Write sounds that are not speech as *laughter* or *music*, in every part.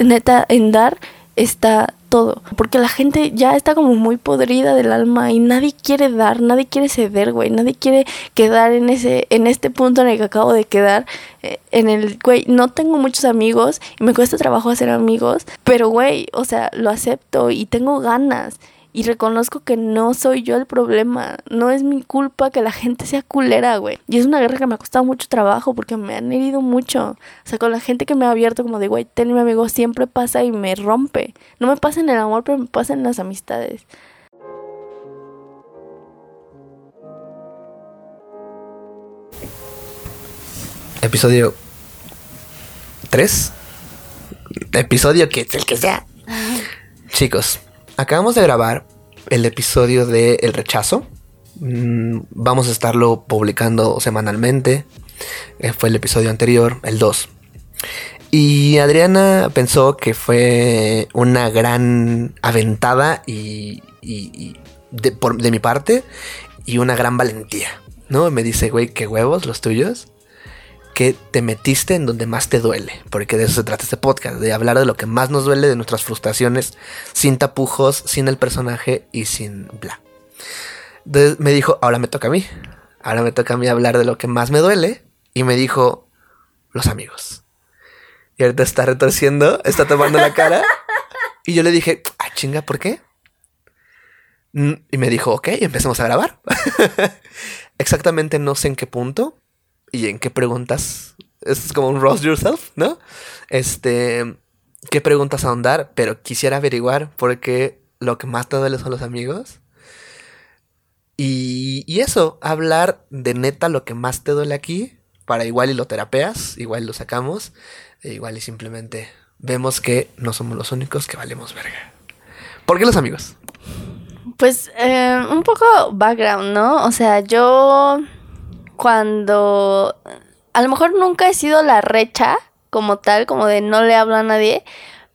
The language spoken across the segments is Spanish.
neta, en dar está todo. Porque la gente ya está como muy podrida del alma y nadie quiere dar, nadie quiere ceder, güey. Nadie quiere quedar en ese, en este punto en el que acabo de quedar. eh, En el, güey, no tengo muchos amigos y me cuesta trabajo hacer amigos. Pero, güey, o sea, lo acepto y tengo ganas. Y reconozco que no soy yo el problema. No es mi culpa que la gente sea culera, güey. Y es una guerra que me ha costado mucho trabajo porque me han herido mucho. O sea, con la gente que me ha abierto como de, güey, ten mi amigo, siempre pasa y me rompe. No me pasa en el amor, pero me pasa en las amistades. Episodio 3. Episodio que el que sea. Chicos, acabamos de grabar el episodio de El rechazo. Mm, Vamos a estarlo publicando semanalmente. Eh, Fue el episodio anterior, el 2. Y Adriana pensó que fue una gran aventada y, de, de mi parte y una gran valentía. ¿No? Me dice, güey, qué huevos los tuyos te metiste en donde más te duele, porque de eso se trata este podcast, de hablar de lo que más nos duele, de nuestras frustraciones, sin tapujos, sin el personaje y sin bla. Entonces me dijo, ahora me toca a mí, ahora me toca a mí hablar de lo que más me duele, y me dijo, los amigos. Y ahorita está retorciendo, está tomando la cara, *laughs* y yo le dije, ah, chinga, ¿por qué? Mm, Y me dijo, ok, empecemos a grabar. *laughs* Exactamente no sé en qué punto, y en qué preguntas. Esto es como un roast yourself, ¿no? Este, qué preguntas ahondar, pero quisiera averiguar por qué lo que más te duele son los amigos. Y, y eso, hablar de neta lo que más te duele aquí, para igual y lo terapeas, igual lo sacamos, e igual y simplemente vemos que no somos los únicos que valemos verga. ¿Por qué los amigos? Pues eh, un poco background, ¿no? O sea, yo cuando a lo mejor nunca he sido la recha como tal, como de no le hablo a nadie,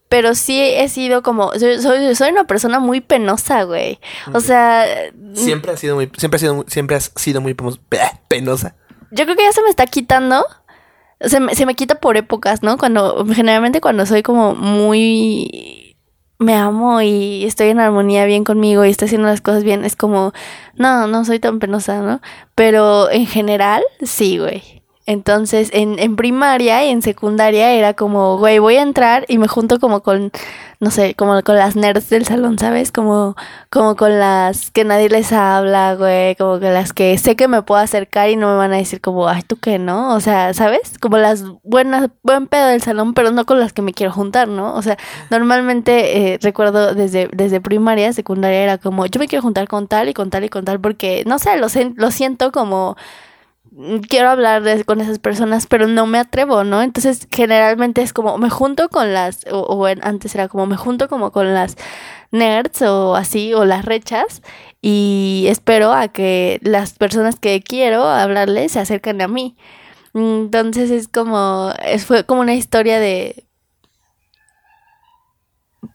pero sí he sido como soy, soy, soy una persona muy penosa, güey. O sea, Siempre has sido muy, siempre has sido, siempre has sido muy *laughs* penosa. yo creo que ya se me está quitando. Se me, se me quita por épocas, ¿no? Cuando, generalmente cuando soy como muy... Me amo y estoy en armonía bien conmigo y estoy haciendo las cosas bien, es como... No, no soy tan penosa, ¿no? Pero en general, sí, güey. Entonces, en, en primaria y en secundaria era como, güey, voy a entrar y me junto como con, no sé, como con las nerds del salón, ¿sabes? Como, como con las que nadie les habla, güey, como que las que sé que me puedo acercar y no me van a decir como, ay, tú qué, ¿no? O sea, ¿sabes? Como las buenas, buen pedo del salón, pero no con las que me quiero juntar, ¿no? O sea, normalmente eh, recuerdo desde, desde primaria, secundaria era como, yo me quiero juntar con tal y con tal y con tal, porque, no sé, lo, lo siento como quiero hablar de- con esas personas, pero no me atrevo, ¿no? Entonces, generalmente es como, me junto con las, o, o antes era como, me junto como con las nerds o así, o las rechas, y espero a que las personas que quiero hablarles se acerquen a mí. Entonces es como, es, fue como una historia de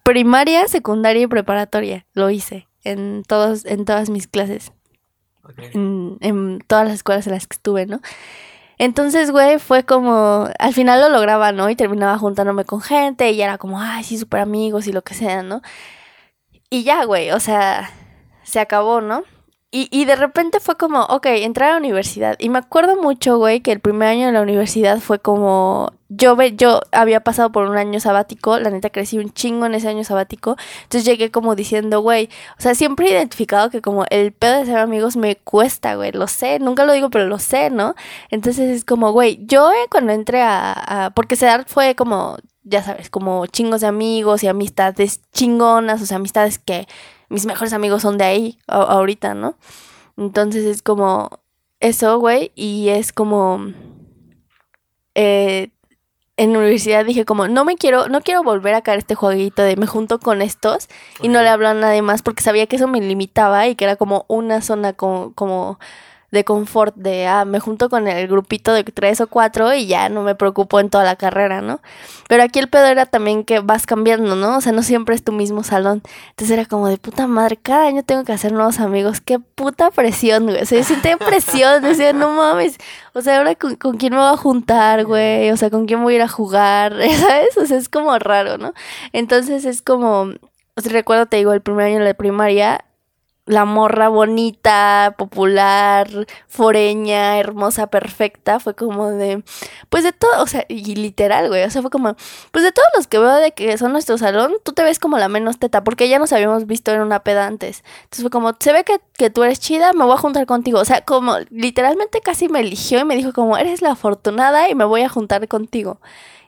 primaria, secundaria y preparatoria, lo hice en todos, en todas mis clases en, en todas las escuelas en las que estuve, ¿no? Entonces, güey, fue como, al final lo lograba, ¿no? Y terminaba juntándome con gente y era como, ay, sí, súper amigos y lo que sea, ¿no? Y ya, güey, o sea, se acabó, ¿no? Y, y de repente fue como, ok, entrar a la universidad. Y me acuerdo mucho, güey, que el primer año de la universidad fue como, yo, yo había pasado por un año sabático, la neta crecí un chingo en ese año sabático. Entonces llegué como diciendo, güey, o sea, siempre he identificado que como el pedo de ser amigos me cuesta, güey, lo sé, nunca lo digo, pero lo sé, ¿no? Entonces es como, güey, yo eh, cuando entré a, a- porque CEDAR fue como, ya sabes, como chingos de amigos y amistades chingonas, o sea, amistades que mis mejores amigos son de ahí ahorita, ¿no? Entonces es como eso, güey, y es como... eh, en la universidad dije como, no me quiero, no quiero volver a caer este jueguito de me junto con estos y no le hablo a nadie más porque sabía que eso me limitaba y que era como una zona como, como de confort, de, ah, me junto con el grupito de tres o cuatro y ya no me preocupo en toda la carrera, ¿no? Pero aquí el pedo era también que vas cambiando, ¿no? O sea, no siempre es tu mismo salón. Entonces era como de puta madre, cada año tengo que hacer nuevos amigos. Qué puta presión, güey. O sea, yo sentía *laughs* presión, decía, no mames. O sea, ahora con, con quién me voy a juntar, güey. O sea, con quién voy a ir a jugar, *laughs* ¿sabes? O sea, es como raro, ¿no? Entonces es como, o recuerdo, te digo, el primer año de primaria la morra bonita, popular, foreña, hermosa, perfecta, fue como de, pues de todo, o sea, y literal, güey, o sea, fue como, pues de todos los que veo de que son nuestro salón, tú te ves como la menos teta, porque ya nos habíamos visto en una peda antes. Entonces fue como, se ve que, que tú eres chida, me voy a juntar contigo. O sea, como literalmente casi me eligió y me dijo como, eres la afortunada y me voy a juntar contigo.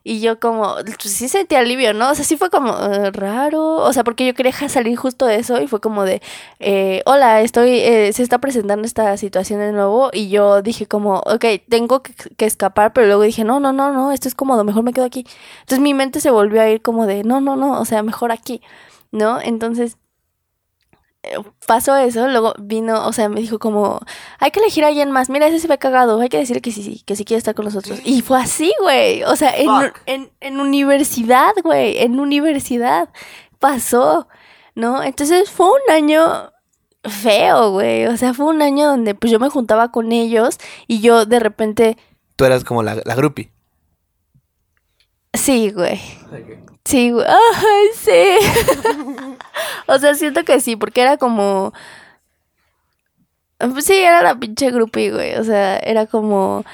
Y yo como, pues sí sentí alivio, ¿no? O sea, sí fue como eh, raro, o sea, porque yo quería salir justo de eso y fue como de, eh, hola, estoy, eh, se está presentando esta situación de nuevo y yo dije como, ok, tengo que, que, escapar, pero luego dije, no, no, no, no, esto es cómodo, mejor me quedo aquí. Entonces mi mente se volvió a ir como de, no, no, no, o sea, mejor aquí, ¿no? Entonces pasó eso, luego vino, o sea, me dijo como, hay que elegir a alguien más, mira, ese se ve cagado, hay que decirle que sí, que sí quiere estar con nosotros. Y fue así, güey, o sea, en, en, en, universidad, güey, en universidad pasó, ¿no? Entonces fue un año feo, güey, o sea, fue un año donde pues yo me juntaba con ellos y yo de repente... Tú eras como la, la groupie. Sí, güey. Sí, güey. *laughs* Ay, sí. *laughs* o sea, siento que sí, porque era como. Pues sí, era la pinche groupie, güey. O sea, era como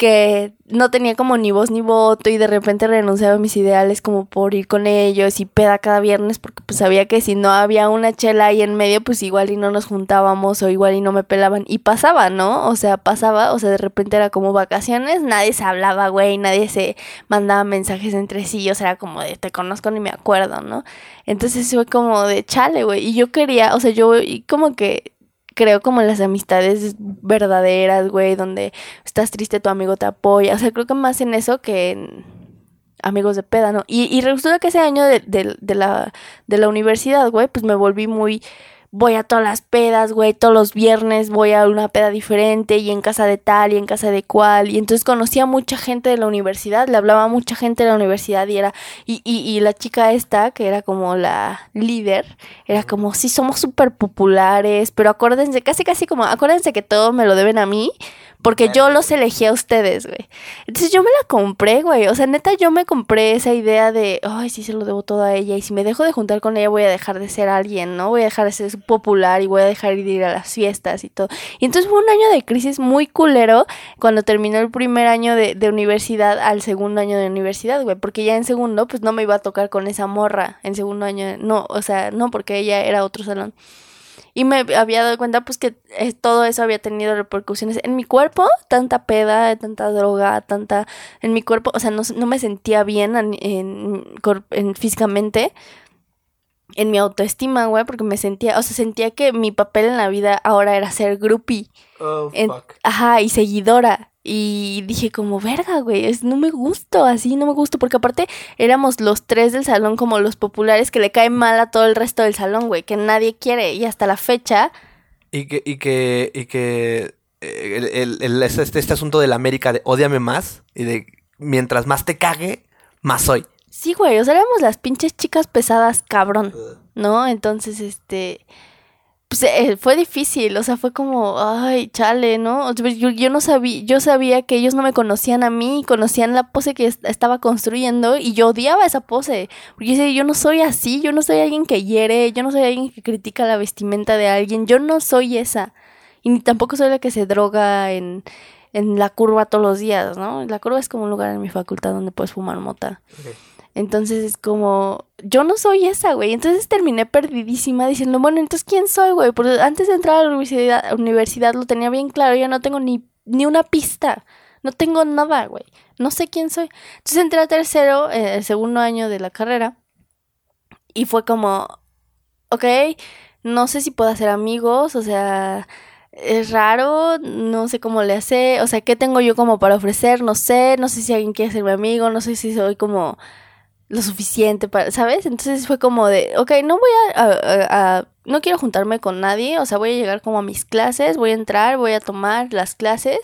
que no tenía como ni voz ni voto y de repente renunciaba a mis ideales como por ir con ellos y peda cada viernes porque pues sabía que si no había una chela ahí en medio pues igual y no nos juntábamos o igual y no me pelaban y pasaba, ¿no? O sea, pasaba, o sea, de repente era como vacaciones, nadie se hablaba, güey, nadie se mandaba mensajes entre sí, o sea, era como de te conozco ni me acuerdo, ¿no? Entonces fue como de chale, güey, y yo quería, o sea, yo como que creo como las amistades verdaderas, güey, donde estás triste, tu amigo te apoya. O sea, creo que más en eso que en amigos de peda, ¿no? Y, y resulta que ese año de, de, la, de la universidad, güey, pues me volví muy voy a todas las pedas, güey, todos los viernes voy a una peda diferente y en casa de tal y en casa de cual. Y entonces conocía a mucha gente de la universidad, le hablaba a mucha gente de la universidad y era, y, y, y la chica esta, que era como la líder, era como, sí, somos súper populares, pero acuérdense, casi casi como, acuérdense que todo me lo deben a mí, porque yo los elegí a ustedes, güey. Entonces yo me la compré, güey. O sea, neta, yo me compré esa idea de, ay, sí, se lo debo todo a ella. Y si me dejo de juntar con ella, voy a dejar de ser alguien, ¿no? Voy a dejar de ser popular y voy a dejar de ir a las fiestas y todo. Y entonces fue un año de crisis muy culero cuando terminó el primer año de, de universidad al segundo año de universidad, güey. Porque ya en segundo, pues no me iba a tocar con esa morra. En segundo año, no, o sea, no, porque ella era otro salón. Y me había dado cuenta pues que eh, todo eso había tenido repercusiones en mi cuerpo, tanta peda, tanta droga, tanta en mi cuerpo, o sea, no, no me sentía bien en, en, físicamente, en mi autoestima, güey, porque me sentía, o sea, sentía que mi papel en la vida ahora era ser groupie. Oh, fuck. Ajá, y seguidora. Y dije como, verga, güey, no me gusto, así no me gusto, porque aparte éramos los tres del salón como los populares que le caen mal a todo el resto del salón, güey, que nadie quiere y hasta la fecha. Y que, y que, y que eh, el, el, este, este, asunto de la América de odiame más y de mientras más te cague, más soy. Sí, güey, o sea, éramos las pinches chicas pesadas, cabrón, ¿no? Entonces, este pues eh, fue difícil, o sea, fue como, ay, chale, ¿no? Yo, yo, no sabía, yo sabía que ellos no me conocían a mí, conocían la pose que estaba construyendo y yo odiaba esa pose, porque yo, yo no soy así, yo no soy alguien que hiere, yo no soy alguien que critica la vestimenta de alguien, yo no soy esa, y ni tampoco soy la que se droga en, en la curva todos los días, ¿no? La curva es como un lugar en mi facultad donde puedes fumar mota. Entonces es como, yo no soy esa, güey. Entonces terminé perdidísima diciendo, bueno, entonces ¿quién soy, güey? Porque antes de entrar a la universidad, universidad lo tenía bien claro, ya no tengo ni, ni una pista. No tengo nada, güey. No sé quién soy. Entonces entré a tercero, eh, el segundo año de la carrera. Y fue como, ok, no sé si puedo hacer amigos, o sea, es raro, no sé cómo le hace, o sea, ¿qué tengo yo como para ofrecer? No sé, no sé si alguien quiere ser mi amigo, no sé si soy como lo suficiente para, ¿sabes? Entonces fue como de, ok, no voy a, no quiero juntarme con nadie, o sea, voy a llegar como a mis clases, voy a entrar, voy a tomar las clases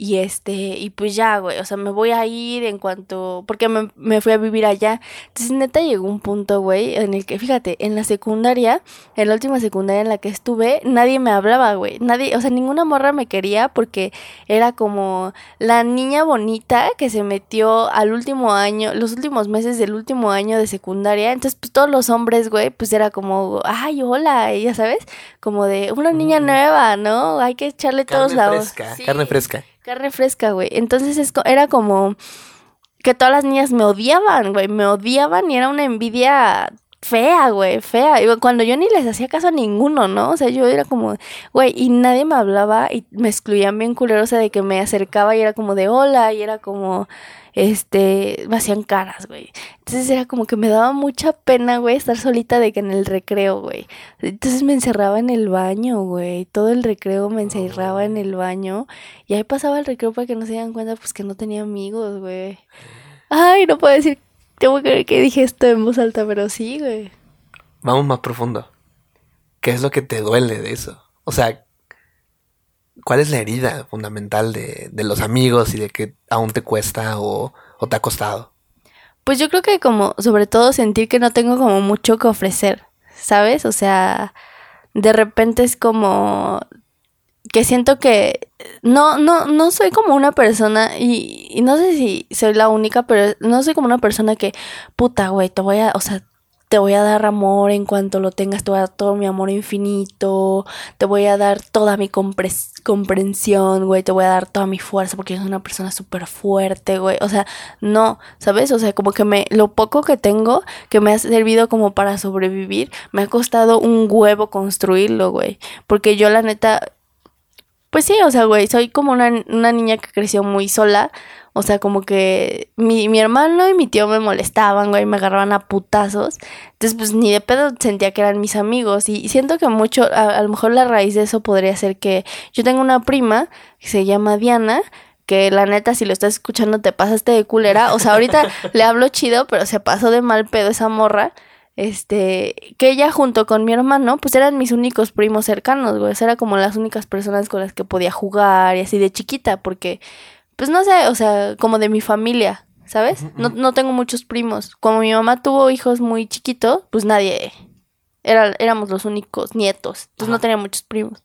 y este, y pues ya, güey, o sea, me voy a ir en cuanto, porque me, me, fui a vivir allá. Entonces, neta, llegó un punto, güey, en el que, fíjate, en la secundaria, en la última secundaria en la que estuve, nadie me hablaba, güey. Nadie, o sea, ninguna morra me quería porque era como la niña bonita que se metió al último año, los últimos meses del último año de secundaria. Entonces, pues todos los hombres, güey, pues era como, ay, hola, ya sabes, como de una niña nueva, ¿no? Hay que echarle todos la voz. Carne fresca. Carne fresca, güey. Entonces es, era como que todas las niñas me odiaban, güey. Me odiaban y era una envidia fea, güey, fea. Cuando yo ni les hacía caso a ninguno, ¿no? O sea, yo era como, güey, y nadie me hablaba y me excluían bien culero, o sea, de que me acercaba y era como de hola y era como, este, me hacían caras, güey. Entonces era como que me daba mucha pena, güey, estar solita de que en el recreo, güey. Entonces me encerraba en el baño, güey. Todo el recreo me encerraba en el baño. Y ahí pasaba el recreo para que no se dieran cuenta, pues que no tenía amigos, güey. Ay, no puedo decir, tengo que que dije esto en voz alta, pero sí, güey. Vamos más profundo. ¿Qué es lo que te duele de eso? O sea, ¿Cuál es la herida fundamental de, de los amigos y de que aún te cuesta o, o, te ha costado? Pues yo creo que como sobre todo sentir que no tengo como mucho que ofrecer, ¿sabes? O sea, de repente es como que siento que no, no, no soy como una persona, y, y no sé si soy la única, pero no soy como una persona que, puta, güey, te voy a, o sea, te voy a dar amor en cuanto lo tengas, te voy a dar todo mi amor infinito, te voy a dar toda mi comprensión, güey, te voy a dar toda mi fuerza porque soy una persona súper fuerte, güey. O sea, no, ¿sabes? O sea, como que me, lo poco que tengo, que me ha servido como para sobrevivir, me ha costado un huevo construirlo, güey. Porque yo la neta, pues sí, o sea, güey, soy como una, una niña que creció muy sola. O sea, como que mi, mi hermano y mi tío me molestaban, güey, me agarraban a putazos. Entonces, pues ni de pedo sentía que eran mis amigos. Y siento que mucho, a, lo mejor la raíz de eso podría ser que yo tengo una prima que se llama Diana, que la neta, si lo estás escuchando, te pasaste de culera. O sea, ahorita *laughs* le hablo chido, pero se pasó de mal pedo esa morra. Este, que ella junto con mi hermano, pues eran mis únicos primos cercanos, güey. O sea, era como las únicas personas con las que podía jugar y así de chiquita, porque pues no sé, o sea, como de mi familia, ¿sabes? No, no tengo muchos primos. Como mi mamá tuvo hijos muy chiquitos, pues nadie, era, éramos los únicos nietos, entonces no tenía muchos primos.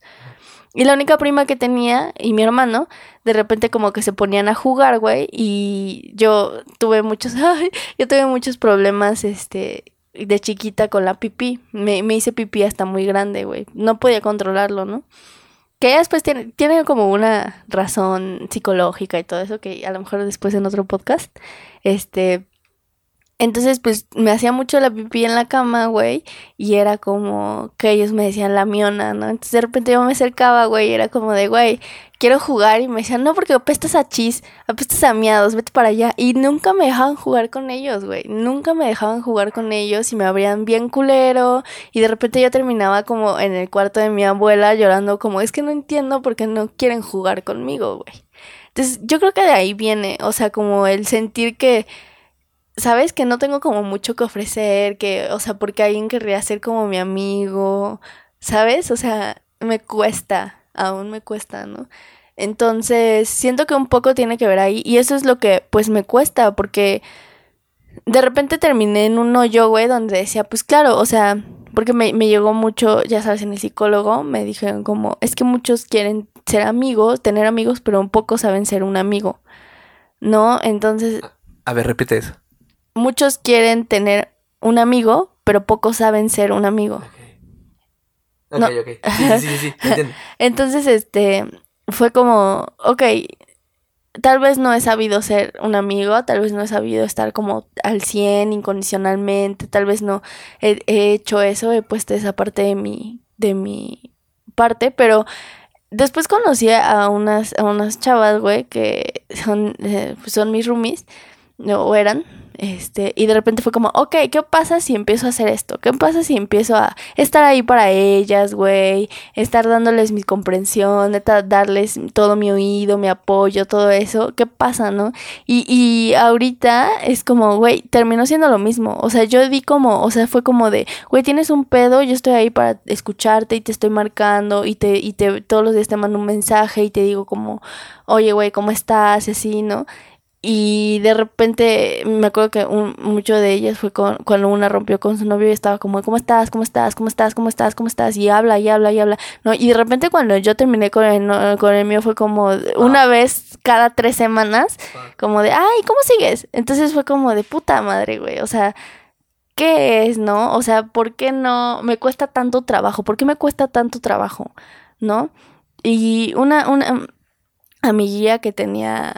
Y la única prima que tenía y mi hermano, de repente como que se ponían a jugar, güey, y yo tuve muchos, *laughs* ay, yo tuve muchos problemas, este, de chiquita con la pipí. Me, me hice pipí hasta muy grande, güey. No podía controlarlo, ¿no? Que después tiene, tiene como una razón psicológica y todo eso, que a lo mejor después en otro podcast. Este. Entonces, pues me hacía mucho la pipí en la cama, güey, y era como que ellos me decían la miona, ¿no? Entonces de repente yo me acercaba, güey, y era como de, güey, quiero jugar y me decían, no, porque apestas a chis, apestas a miados, vete para allá. Y nunca me dejaban jugar con ellos, güey. Nunca me dejaban jugar con ellos y me abrían bien culero. Y de repente yo terminaba como en el cuarto de mi abuela llorando como, es que no entiendo por qué no quieren jugar conmigo, güey. Entonces yo creo que de ahí viene, o sea, como el sentir que... ¿Sabes? Que no tengo como mucho que ofrecer, que, o sea, porque alguien querría ser como mi amigo, ¿sabes? O sea, me cuesta, aún me cuesta, ¿no? Entonces, siento que un poco tiene que ver ahí y eso es lo que pues me cuesta porque de repente terminé en un hoyo, güey, donde decía, pues claro, o sea, porque me, me llegó mucho, ya sabes, en el psicólogo me dijeron como, es que muchos quieren ser amigos, tener amigos, pero un poco saben ser un amigo, ¿no? Entonces... A ver, repite eso. Muchos quieren tener un amigo, pero pocos saben ser un amigo. Ok, ok. Sí, sí, sí, sí, entiendo. *laughs* Entonces, este, fue como, ok, tal vez no he sabido ser un amigo, tal vez no he sabido estar como al 100 incondicionalmente, tal vez no he, hecho eso, he puesto esa parte de mi, de mi parte, pero después conocí a unas, a unas chavas, güey, que son, eh, son mis roomies, o eran, Este, y de repente fue como, ok, ¿qué pasa si empiezo a hacer esto? ¿Qué pasa si empiezo a estar ahí para ellas, güey? Estar dándoles mi comprensión, darles todo mi oído, mi apoyo, todo eso. ¿Qué pasa, no? Y, y ahorita es como, güey, terminó siendo lo mismo. O sea, yo di como, o sea, fue como de, güey, tienes un pedo, yo estoy ahí para escucharte y te estoy marcando y te, y te, todos los días te mando un mensaje y te digo como, oye, güey, ¿cómo estás? Y así, ¿no? Y de repente me acuerdo que un, mucho de ellas fue con, cuando una rompió con su novio y estaba como, ¿cómo estás? ¿Cómo estás? ¿Cómo estás? ¿Cómo estás? ¿Cómo estás? Y habla y habla y habla. ¿no? Y de repente cuando yo terminé con el, con el mío fue como una vez cada tres semanas, como de, ay, ¿cómo sigues? Entonces fue como de puta madre, güey. O sea, ¿qué es, no? O sea, ¿por qué no me cuesta tanto trabajo? ¿Por qué me cuesta tanto trabajo? ¿No? Y una, una amiguilla que tenía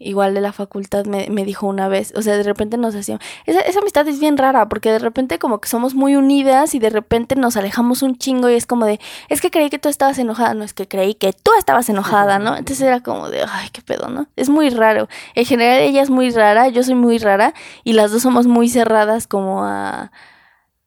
igual de la facultad me, me, dijo una vez, o sea, de repente nos hacíamos, esa, esa, amistad es bien rara, porque de repente como que somos muy unidas y de repente nos alejamos un chingo y es como de, es que creí que tú estabas enojada, no es que creí que tú estabas enojada, ¿no? Entonces era como de, ay, qué pedo, ¿no? Es muy raro. En general ella es muy rara, yo soy muy rara y las dos somos muy cerradas como a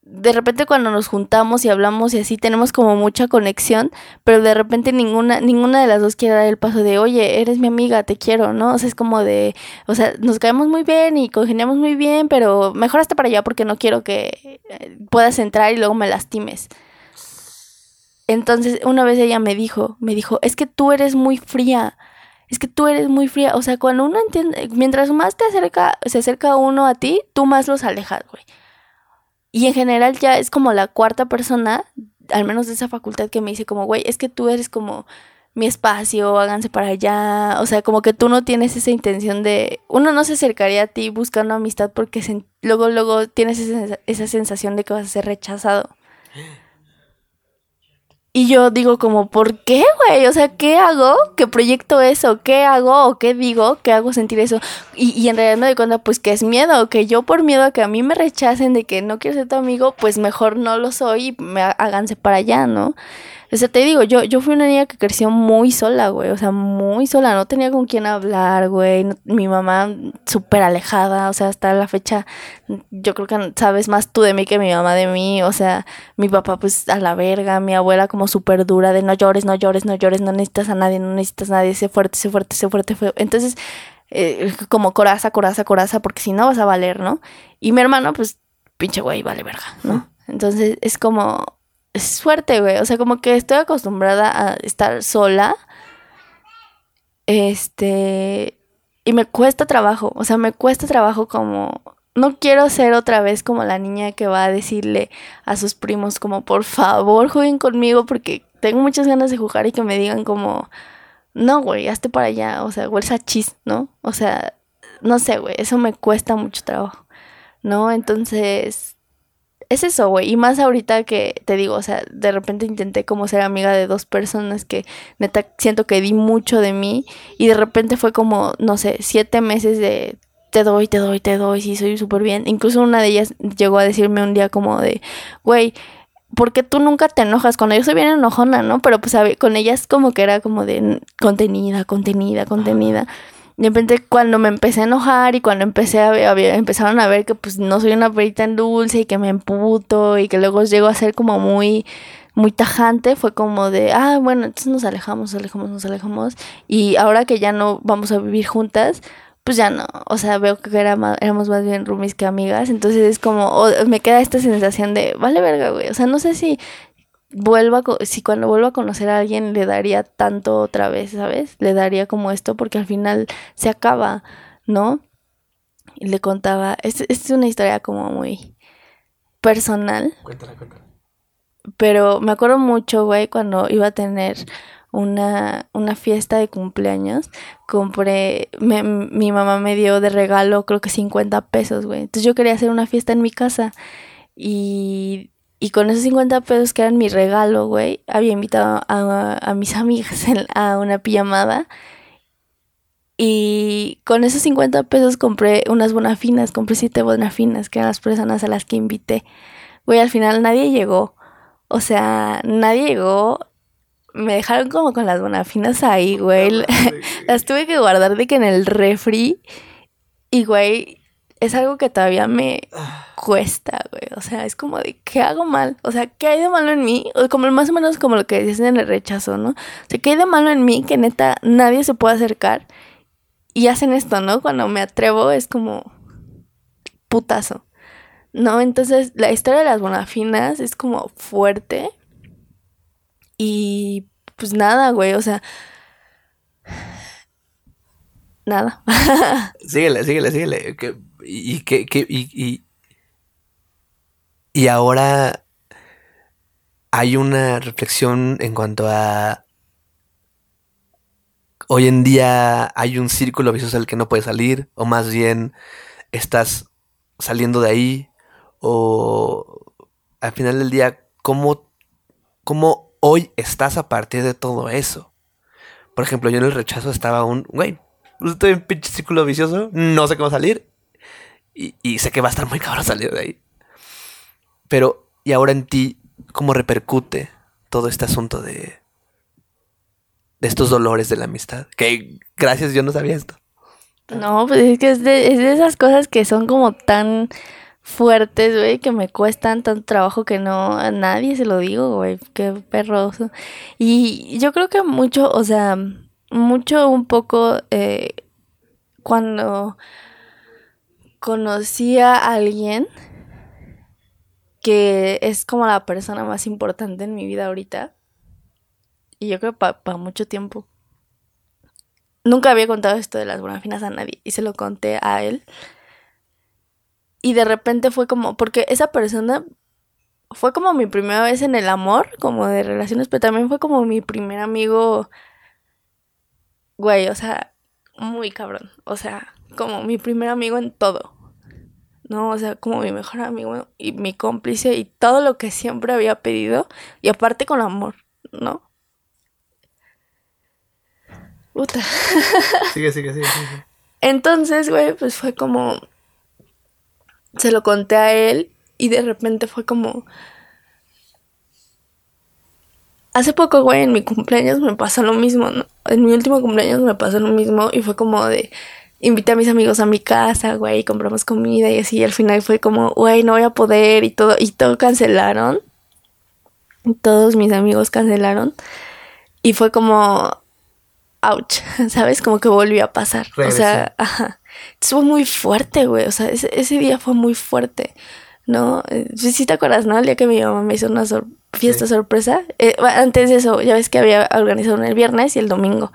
de repente cuando nos juntamos y hablamos y así tenemos como mucha conexión, pero de repente ninguna ninguna de las dos quiere dar el paso de, "Oye, eres mi amiga, te quiero", ¿no? O sea, es como de, o sea, nos caemos muy bien y congeniamos muy bien, pero mejor hasta para allá porque no quiero que eh, puedas entrar y luego me lastimes. Entonces, una vez ella me dijo, me dijo, "Es que tú eres muy fría." Es que tú eres muy fría, o sea, cuando uno entiende, mientras más te acerca, se acerca uno a ti, tú más los alejas, güey. Y en general ya es como la cuarta persona, al menos de esa facultad, que me dice como, güey, es que tú eres como mi espacio, háganse para allá. O sea, como que tú no tienes esa intención de... Uno no se acercaría a ti buscando amistad porque luego, luego tienes esa, esa sensación de que vas a ser rechazado. *gasps* Y yo digo como, ¿por qué, güey? O sea, ¿qué hago? ¿Qué proyecto eso? ¿Qué hago o qué digo? ¿Qué hago sentir eso? Y, y en realidad me doy cuenta, pues, que es miedo, que yo por miedo a que a mí me rechacen de que no quiero ser tu amigo, pues mejor no lo soy y me háganse para allá, ¿no? O sea, te digo, yo, yo fui una niña que creció muy sola, güey. O sea, muy sola. No tenía con quién hablar, güey. mi mamá súper alejada. O sea, hasta la fecha, yo creo que sabes más tú de mí que mi mamá de mí. O sea, mi papá, pues a la verga. Mi abuela, como súper dura de no llores, no llores, no llores. No necesitas a nadie, no necesitas a nadie. Sé fuerte, sé fuerte, sé fuerte. Entonces, eh, como coraza, coraza, coraza, porque si no vas a valer, ¿no? Y mi hermano, pues, pinche güey, vale verga, ¿no? Entonces, es como es fuerte, güey. O sea, como que estoy acostumbrada a estar sola. Este. Y me cuesta trabajo. O sea, me cuesta trabajo como. No quiero ser otra vez como la niña que va a decirle a sus primos como por favor jueguen conmigo porque tengo muchas ganas de jugar y que me digan como no, güey, hazte para allá, o sea, huelsa chis, ¿no? O sea, no sé, güey, eso me cuesta mucho trabajo, ¿no? Entonces, es eso, güey. Y más ahorita que te digo, o sea, de repente intenté como ser amiga de dos personas que neta siento que di mucho de mí. Y de repente fue como, no sé, siete meses de te doy, te doy, te doy, sí, soy súper bien. Incluso una de ellas llegó a decirme un día como de, güey, ¿por qué tú nunca te enojas? Cuando yo soy bien enojona, ¿no? Pero pues con ellas como que era como de contenida, contenida, contenida de repente cuando me empecé a enojar y cuando empecé a ver, empezaron a ver que pues no soy una perita en dulce y que me emputo y que luego llego a ser como muy muy tajante, fue como de, ah, bueno, entonces nos alejamos, nos alejamos, nos alejamos y ahora que ya no vamos a vivir juntas, pues ya no, o sea, veo que era éramos más bien roomies que amigas, entonces es como, me queda esta sensación de, vale verga, güey, o sea, no sé si vuelva, si cuando vuelva a conocer a alguien le daría tanto otra vez, ¿sabes? Le daría como esto porque al final se acaba, ¿no? Y le contaba, es, es una historia como muy personal. Cuéntala, cuéntala. Pero me acuerdo mucho, güey, cuando iba a tener una, una fiesta de cumpleaños, compré, mi mamá me dio de regalo creo que 50 pesos, güey. Entonces yo quería hacer una fiesta en mi casa y y con esos 50 pesos que eran mi regalo, güey, había invitado a, mis *laughs* amigas a una pijamada. Y con esos 50 pesos compré unas bonafinas, compré siete bonafinas, que eran las personas a las que invité. Güey, al final nadie llegó. O sea, nadie llegó. Me dejaron como con las bonafinas ahí, güey. *laughs* las tuve que guardar de que en el refri. Y, güey, es algo que todavía me cuesta, güey. O sea, es como de, ¿qué hago mal? O sea, ¿qué hay de malo en mí? O como más o menos como lo que dicen en el rechazo, ¿no? O sea, ¿qué hay de malo en mí que neta nadie se puede acercar? Y hacen esto, ¿no? Cuando me atrevo es como putazo. ¿No? Entonces, la historia de las bonafinas es como fuerte. Y pues nada, güey, o sea, *sighs* nada. *laughs* síguele, síguele, síguele. Y, que, y, y, ahora hay una reflexión en cuanto a... Hoy en día hay un círculo vicioso al que no puedes salir, o más bien estás saliendo de ahí, o al final del día, ¿cómo, cómo hoy estás a partir de todo eso? Por ejemplo, yo en el rechazo estaba un, güey, estoy en pinche círculo vicioso, no sé cómo salir. Y, sé que va a estar muy cabrón salir de ahí. Pero, ¿y ahora en ti cómo repercute todo este asunto de, de estos dolores de la amistad? Que gracias, yo no sabía esto. No, pues es que es de, es de esas cosas que son como tan fuertes, güey, que me cuestan tanto trabajo que no a nadie se lo digo, güey, qué perroso. Y yo creo que mucho, o sea, mucho un poco eh, cuando conocí a alguien que es como la persona más importante en mi vida ahorita. Y yo creo para mucho tiempo. Nunca había contado esto de las bonafinas a nadie y se lo conté a él. Y de repente fue como, porque esa persona fue como mi primera vez en el amor, como de relaciones, pero también fue como mi primer amigo güey, o sea, muy cabrón. O sea, como mi primer amigo en todo. ¿no? O sea, como mi mejor amigo y mi cómplice y todo lo que siempre había pedido. Y aparte con amor, ¿no? Puta. *laughs* Sigue, sigue, sigue, sigue. Entonces, güey, pues fue como. Se lo conté a él y de repente fue como. Hace poco, güey, en mi cumpleaños me pasó lo mismo, ¿no? En mi último cumpleaños me pasó lo mismo y fue como de invité a mis amigos a mi casa, güey, compramos comida y así, y al final fue como, güey, no voy a poder y todo, y todo cancelaron. Todos mis amigos cancelaron. Y fue como, ouch, *laughs* ¿sabes? Como que volvió a pasar. O sea, ajá. Fue muy fuerte, güey. O sea, ese, ese día fue muy fuerte. ¿no? Eh, sí te acuerdas, ¿no? El día que mi mamá me hizo una fiesta sorpresa. Eh, antes de eso, ya ves que había organizado el viernes y el domingo.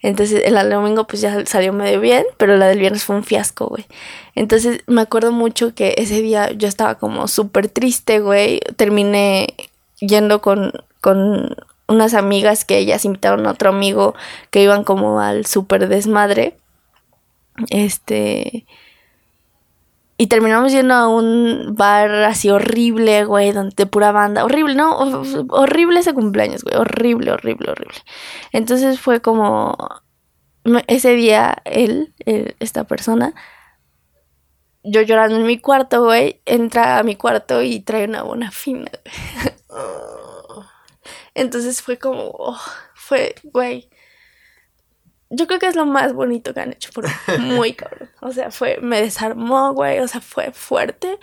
Entonces, el domingo pues ya salió medio bien, pero la del viernes fue un fiasco, güey. Entonces, me acuerdo mucho que ese día yo estaba como súper triste, güey. Terminé yendo con, con unas amigas que ellas invitaron a otro amigo que iban como al súper desmadre. Este y terminamos yendo a un bar así horrible, güey, de pura banda. Horrible, ¿no? Horrible ese cumpleaños, güey. Horrible, horrible, horrible. Entonces fue como. Ese día, él, esta persona, yo llorando en mi cuarto, güey, entra a mi cuarto y trae una buena fina, *laughs* Entonces fue como. Oh, fue, güey yo creo que es lo más bonito que han hecho por *laughs* muy cabrón. O sea, fue, me desarmó, güey, o sea, fue fuerte.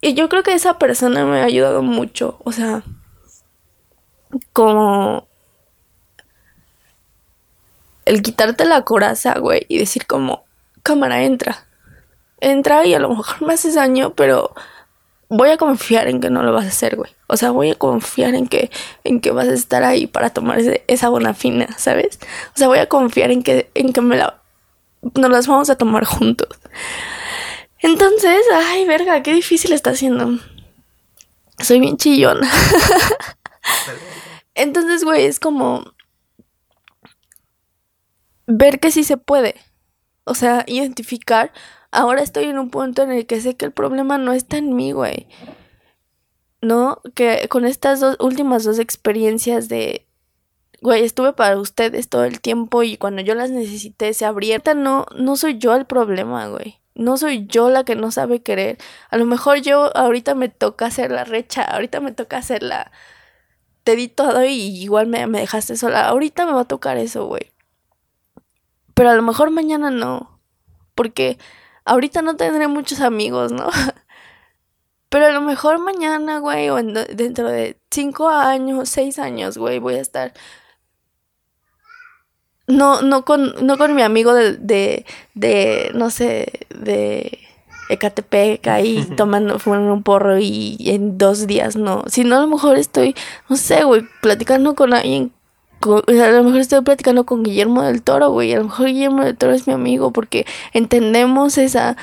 Y yo creo que esa persona me ha ayudado mucho, o sea, como el quitarte la coraza, güey, y decir como, cámara, entra. Entra y a lo mejor *laughs* me haces daño, pero voy a confiar en que no lo vas a hacer, güey. O sea, voy a confiar en que, en que vas a estar ahí para tomar esa buena fina, ¿sabes? O sea, voy a confiar en que, en que me la, nos las vamos a tomar juntos. Entonces, ay, verga, qué difícil está haciendo. Soy bien chillona. *laughs* Entonces, güey, es como ver que sí se puede. O sea, identificar ahora estoy en un punto en el que sé que el problema no está en mí, güey. ¿No? Que con estas dos últimas dos experiencias de, güey, estuve para ustedes todo el tiempo y cuando yo las necesité se abrieron. No, no soy yo el problema, güey. No soy yo la que no sabe querer. A lo mejor yo ahorita me toca hacer la recha, ahorita me toca hacer la... Te di todo y igual me, me dejaste sola. Ahorita me va a tocar eso, güey. Pero a lo mejor mañana no. porque ahorita no tendré muchos amigos, ¿no? *laughs* Pero a lo mejor mañana, güey, o dentro de cinco años, seis años, güey, voy a estar no, no con, no con mi amigo de, de, de no sé, de Ecatepec ahí *laughs* tomando, fumando un porro y en dos días no. Si no, a lo mejor estoy, no sé, güey, platicando con alguien. A lo mejor estoy platicando con Guillermo del Toro, güey. A lo mejor Guillermo del Toro es mi amigo porque entendemos esa.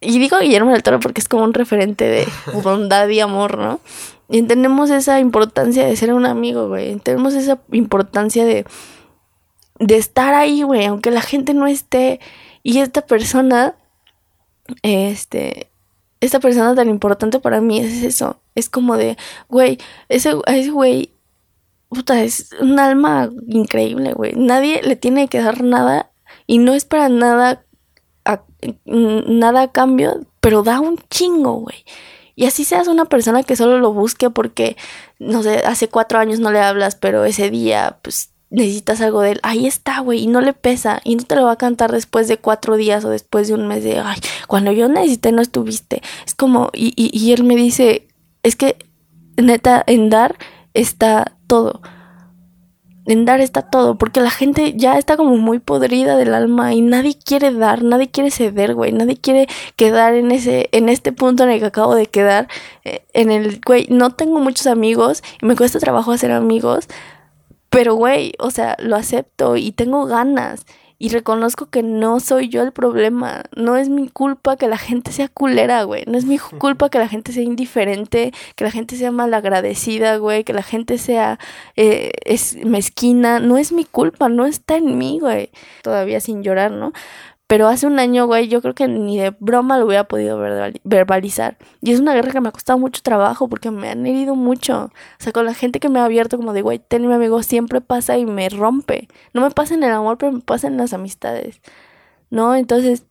Y digo Guillermo del Toro porque es como un referente de *laughs* bondad y amor, ¿no? Y entendemos esa importancia de ser un amigo, güey. Entendemos esa importancia de, de estar ahí, güey, aunque la gente no esté. Y esta persona este, esta persona tan importante para mí es eso. Es como de, güey, ese, ese güey, puta, es un alma increíble, güey. Nadie le tiene que dar nada y no es para nada, a, nada a cambio, pero da un chingo, güey. Y así seas una persona que solo lo busque porque, no sé, hace cuatro años no le hablas, pero ese día, pues necesitas algo de él, ahí está, güey, y no le pesa, y no te lo va a cantar después de cuatro días o después de un mes de, ay, cuando yo necesité no estuviste. Es como, y, y, y él me dice, es que neta, en dar está todo. En dar está todo, porque la gente ya está como muy podrida del alma y nadie quiere dar, nadie quiere ceder, güey, nadie quiere quedar en ese, en este punto en el que acabo de quedar, eh, en el, güey, no tengo muchos amigos y me cuesta trabajo hacer amigos, pero, güey, o sea, lo acepto y tengo ganas. Y reconozco que no soy yo el problema. No es mi culpa que la gente sea culera, güey. No es mi culpa que la gente sea indiferente, que la gente sea malagradecida, güey. Que la gente sea eh, es mezquina. No es mi culpa, no está en mí, güey. Todavía sin llorar, ¿no? Pero hace un año, güey, yo creo que ni de broma lo hubiera podido verbalizar. Y es una guerra que me ha costado mucho trabajo porque me han herido mucho. O sea, con la gente que me ha abierto como de, güey, ten mi amigo, siempre pasa y me rompe. No me pasa en el amor, pero me pasa en las amistades. ¿No? Entonces,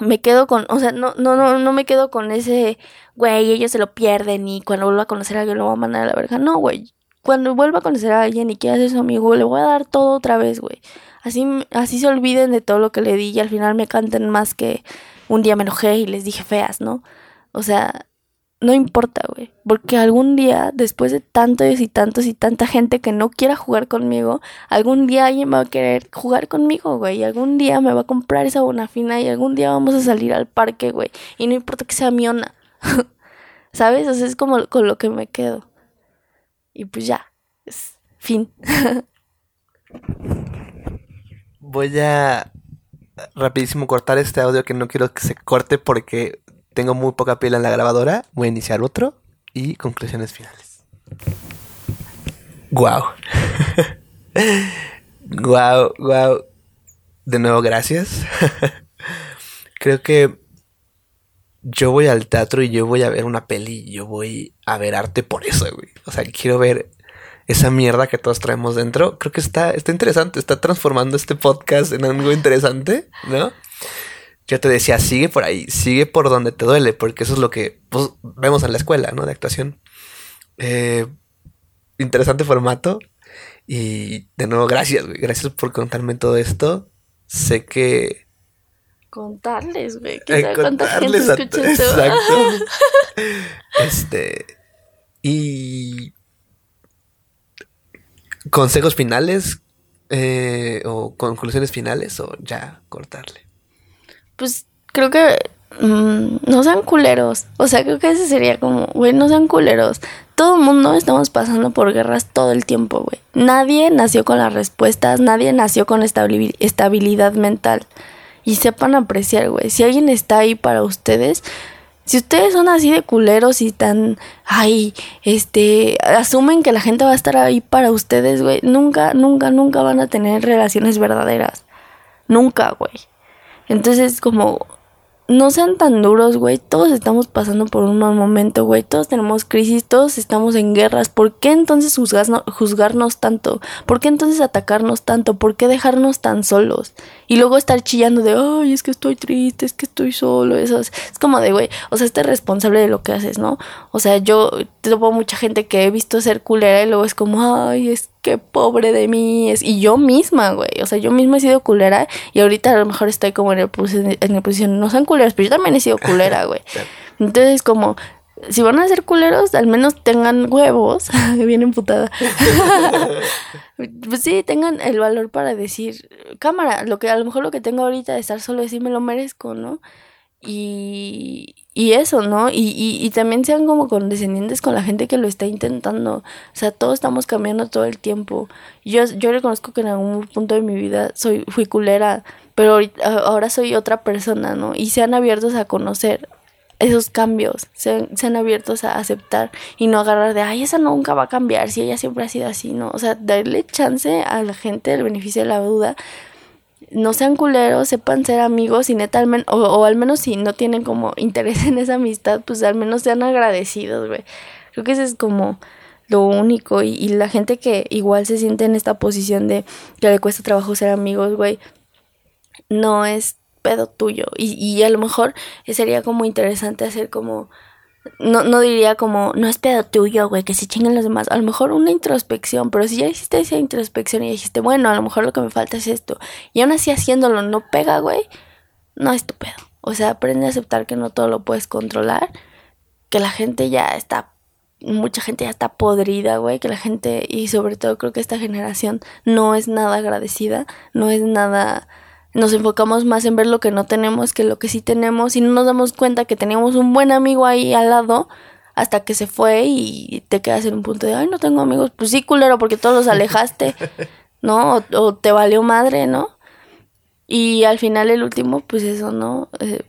me quedo con, o sea, no, no, no, no me quedo con ese, güey, ellos se lo pierden y cuando vuelva a conocer a alguien lo voy a mandar a la verga. No, güey. Cuando vuelva a conocer a alguien y quiera ser su amigo, le voy a dar todo otra vez, güey. Así, así se olviden de todo lo que le di y al final me canten más que un día me enojé y les dije feas, ¿no? O sea, no importa, güey. Porque algún día, después de tantos y tantos y tanta gente que no quiera jugar conmigo, algún día alguien va a querer jugar conmigo, güey. Y algún día me va a comprar esa bonafina y algún día vamos a salir al parque, güey. Y no importa que sea miona. *laughs* ¿Sabes? O sea, es como con lo que me quedo. Y pues ya. Fin. *laughs* voy a rapidísimo cortar este audio que no quiero que se corte porque tengo muy poca pila en la grabadora. Voy a iniciar otro y conclusiones finales. Wow. wow, wow. De nuevo, gracias. *laughs* Creo que yo voy al teatro y yo voy a ver una peli yo voy a ver arte por eso, güey. O sea, quiero ver esa mierda que todos traemos dentro. Creo que está, está interesante, está transformando este podcast en algo interesante, ¿no? Yo te decía, sigue por ahí, sigue por donde te duele, porque eso es lo que pues, vemos en la escuela, ¿no? De actuación. Eh, interesante formato. Y de nuevo, gracias, güey. Gracias por contarme todo esto. Sé que. Contarles, güey. Eh, contarles a... *laughs* Exacto. *laughs* este. Y consejos finales eh, o conclusiones finales o ya cortarle. Pues creo que mm, no sean culeros. O sea, creo que ese sería como, güey, no sean culeros. Todo el mundo estamos pasando por guerras todo el tiempo, güey. Nadie nació con las respuestas, nadie nació con estabilidad mental. Y sepan apreciar, güey. Si alguien está ahí para ustedes, si ustedes son así de culeros y tan, ay, este, asumen que la gente va a estar ahí para ustedes, güey, nunca, nunca, nunca van a tener relaciones verdaderas. Nunca, güey. Entonces, como no sean tan duros, güey. Todos estamos pasando por un mal momento, güey. Todos tenemos crisis, todos estamos en guerras. ¿Por qué entonces juzgarnos tanto? ¿Por qué entonces atacarnos tanto? ¿Por qué dejarnos tan solos? Y luego estar chillando de, ay, es que estoy triste, es que estoy solo. Eso es, como de, güey, o sea, esté responsable de lo que haces, ¿no? O sea, yo topo mucha gente que he visto ser culera y luego es como, ay, es que pobre de mí. Es... Y yo misma, güey. O sea, yo misma he sido culera y ahorita a lo mejor estoy como en el, en el posición, no son culeras, pero yo también he sido culera, güey. *laughs* Entonces, como, si van a ser culeros, al menos tengan huevos. *laughs* Bien emputada. *laughs* pues sí, tengan el valor para decir, cámara, lo que a lo mejor lo que tengo ahorita de estar solo decir me lo merezco, ¿no? Y, y eso, ¿no? Y, y, y, también sean como condescendientes con la gente que lo está intentando. O sea, todos estamos cambiando todo el tiempo. Yo, yo reconozco que en algún punto de mi vida soy, fui culera, pero ahora soy otra persona, ¿no? Y sean abiertos a conocer esos cambios, sean, sean abiertos a aceptar y no agarrar de, ay, esa nunca va a cambiar, si ella siempre ha sido así, ¿no? O sea, darle chance a la gente el beneficio de la duda no sean culeros, sepan ser amigos y neta, al o, o, al menos si no tienen como *laughs* interés en esa amistad, pues al menos sean agradecidos, güey. Creo que eso es como lo único y, y, la gente que igual se siente en esta posición de que le cuesta trabajo ser amigos, güey, no es pedo tuyo y, y a lo mejor sería como interesante hacer como no, no diría como, no es pedo tuyo, güey, que se chinguen los demás. A lo mejor una introspección, pero si ya hiciste esa introspección y dijiste, bueno, a lo mejor lo que me falta es esto, y aún así haciéndolo no pega, güey, no es tu pedo. O sea, aprende a aceptar que no todo lo puedes controlar, que la gente ya está, mucha gente ya está podrida, güey, que la gente, y sobre todo creo que esta generación no es nada agradecida, no es nada nos enfocamos más en ver lo que no tenemos que lo que sí tenemos y no nos damos cuenta que teníamos un buen amigo ahí al lado hasta que se fue y te quedas en un punto de, ay, no tengo amigos. Pues sí, culero, porque todos los alejaste, *laughs* ¿no? O, te valió madre, ¿no? Y al final el último, pues eso, ¿no? Eh,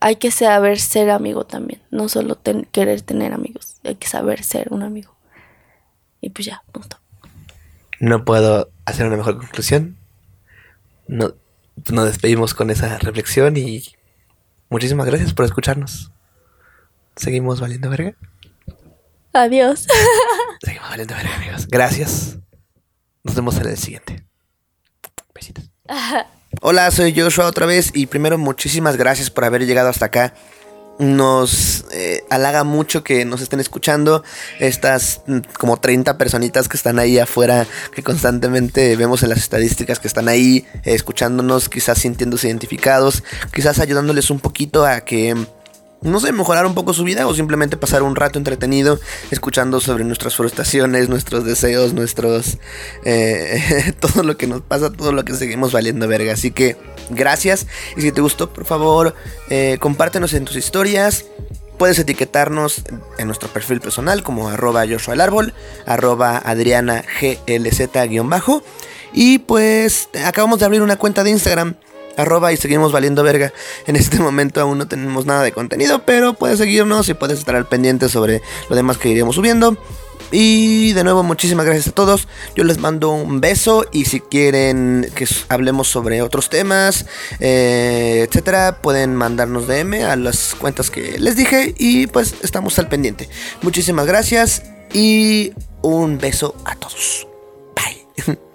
hay que saber ser amigo también, no solo querer tener amigos, hay que saber ser un amigo. Y pues ya, punto. No puedo hacer una mejor conclusión. No, nos despedimos con esa reflexión y muchísimas gracias por escucharnos. Seguimos valiendo verga. Adiós. *laughs* Seguimos valiendo verga, amigos. Gracias. Nos vemos en el siguiente. Besitos. Hola, soy Joshua otra vez y primero muchísimas gracias por haber llegado hasta acá nos eh, halaga mucho que nos estén escuchando. Estas mm, como 30 personitas que están ahí afuera, que constantemente vemos en las estadísticas que están ahí eh, escuchándonos, quizás sintiéndose identificados, quizás ayudándoles un poquito a que no sé, mejorar un poco su vida o simplemente pasar un rato entretenido escuchando sobre nuestras frustraciones, nuestros deseos, nuestros... Eh, *laughs* todo lo que nos pasa, todo lo que seguimos valiendo verga. Así que gracias y si te gustó, por favor, eh, compártenos en tus historias. Puedes etiquetarnos en nuestro perfil personal como arroba Joshua el arroba Adriana GLZ-bajo. Y pues acabamos de abrir una cuenta de Instagram arroba y seguimos valiendo verga. En este momento aún no tenemos nada de contenido, pero puedes seguirnos y puedes estar al pendiente sobre lo demás que iremos subiendo. Y de nuevo, muchísimas gracias a todos. Yo les mando un beso y si quieren que hablemos sobre otros temas, eh, etcétera, pueden mandarnos DM a las cuentas que les dije y pues estamos al pendiente. Muchísimas gracias y un beso a todos. Bye. *laughs*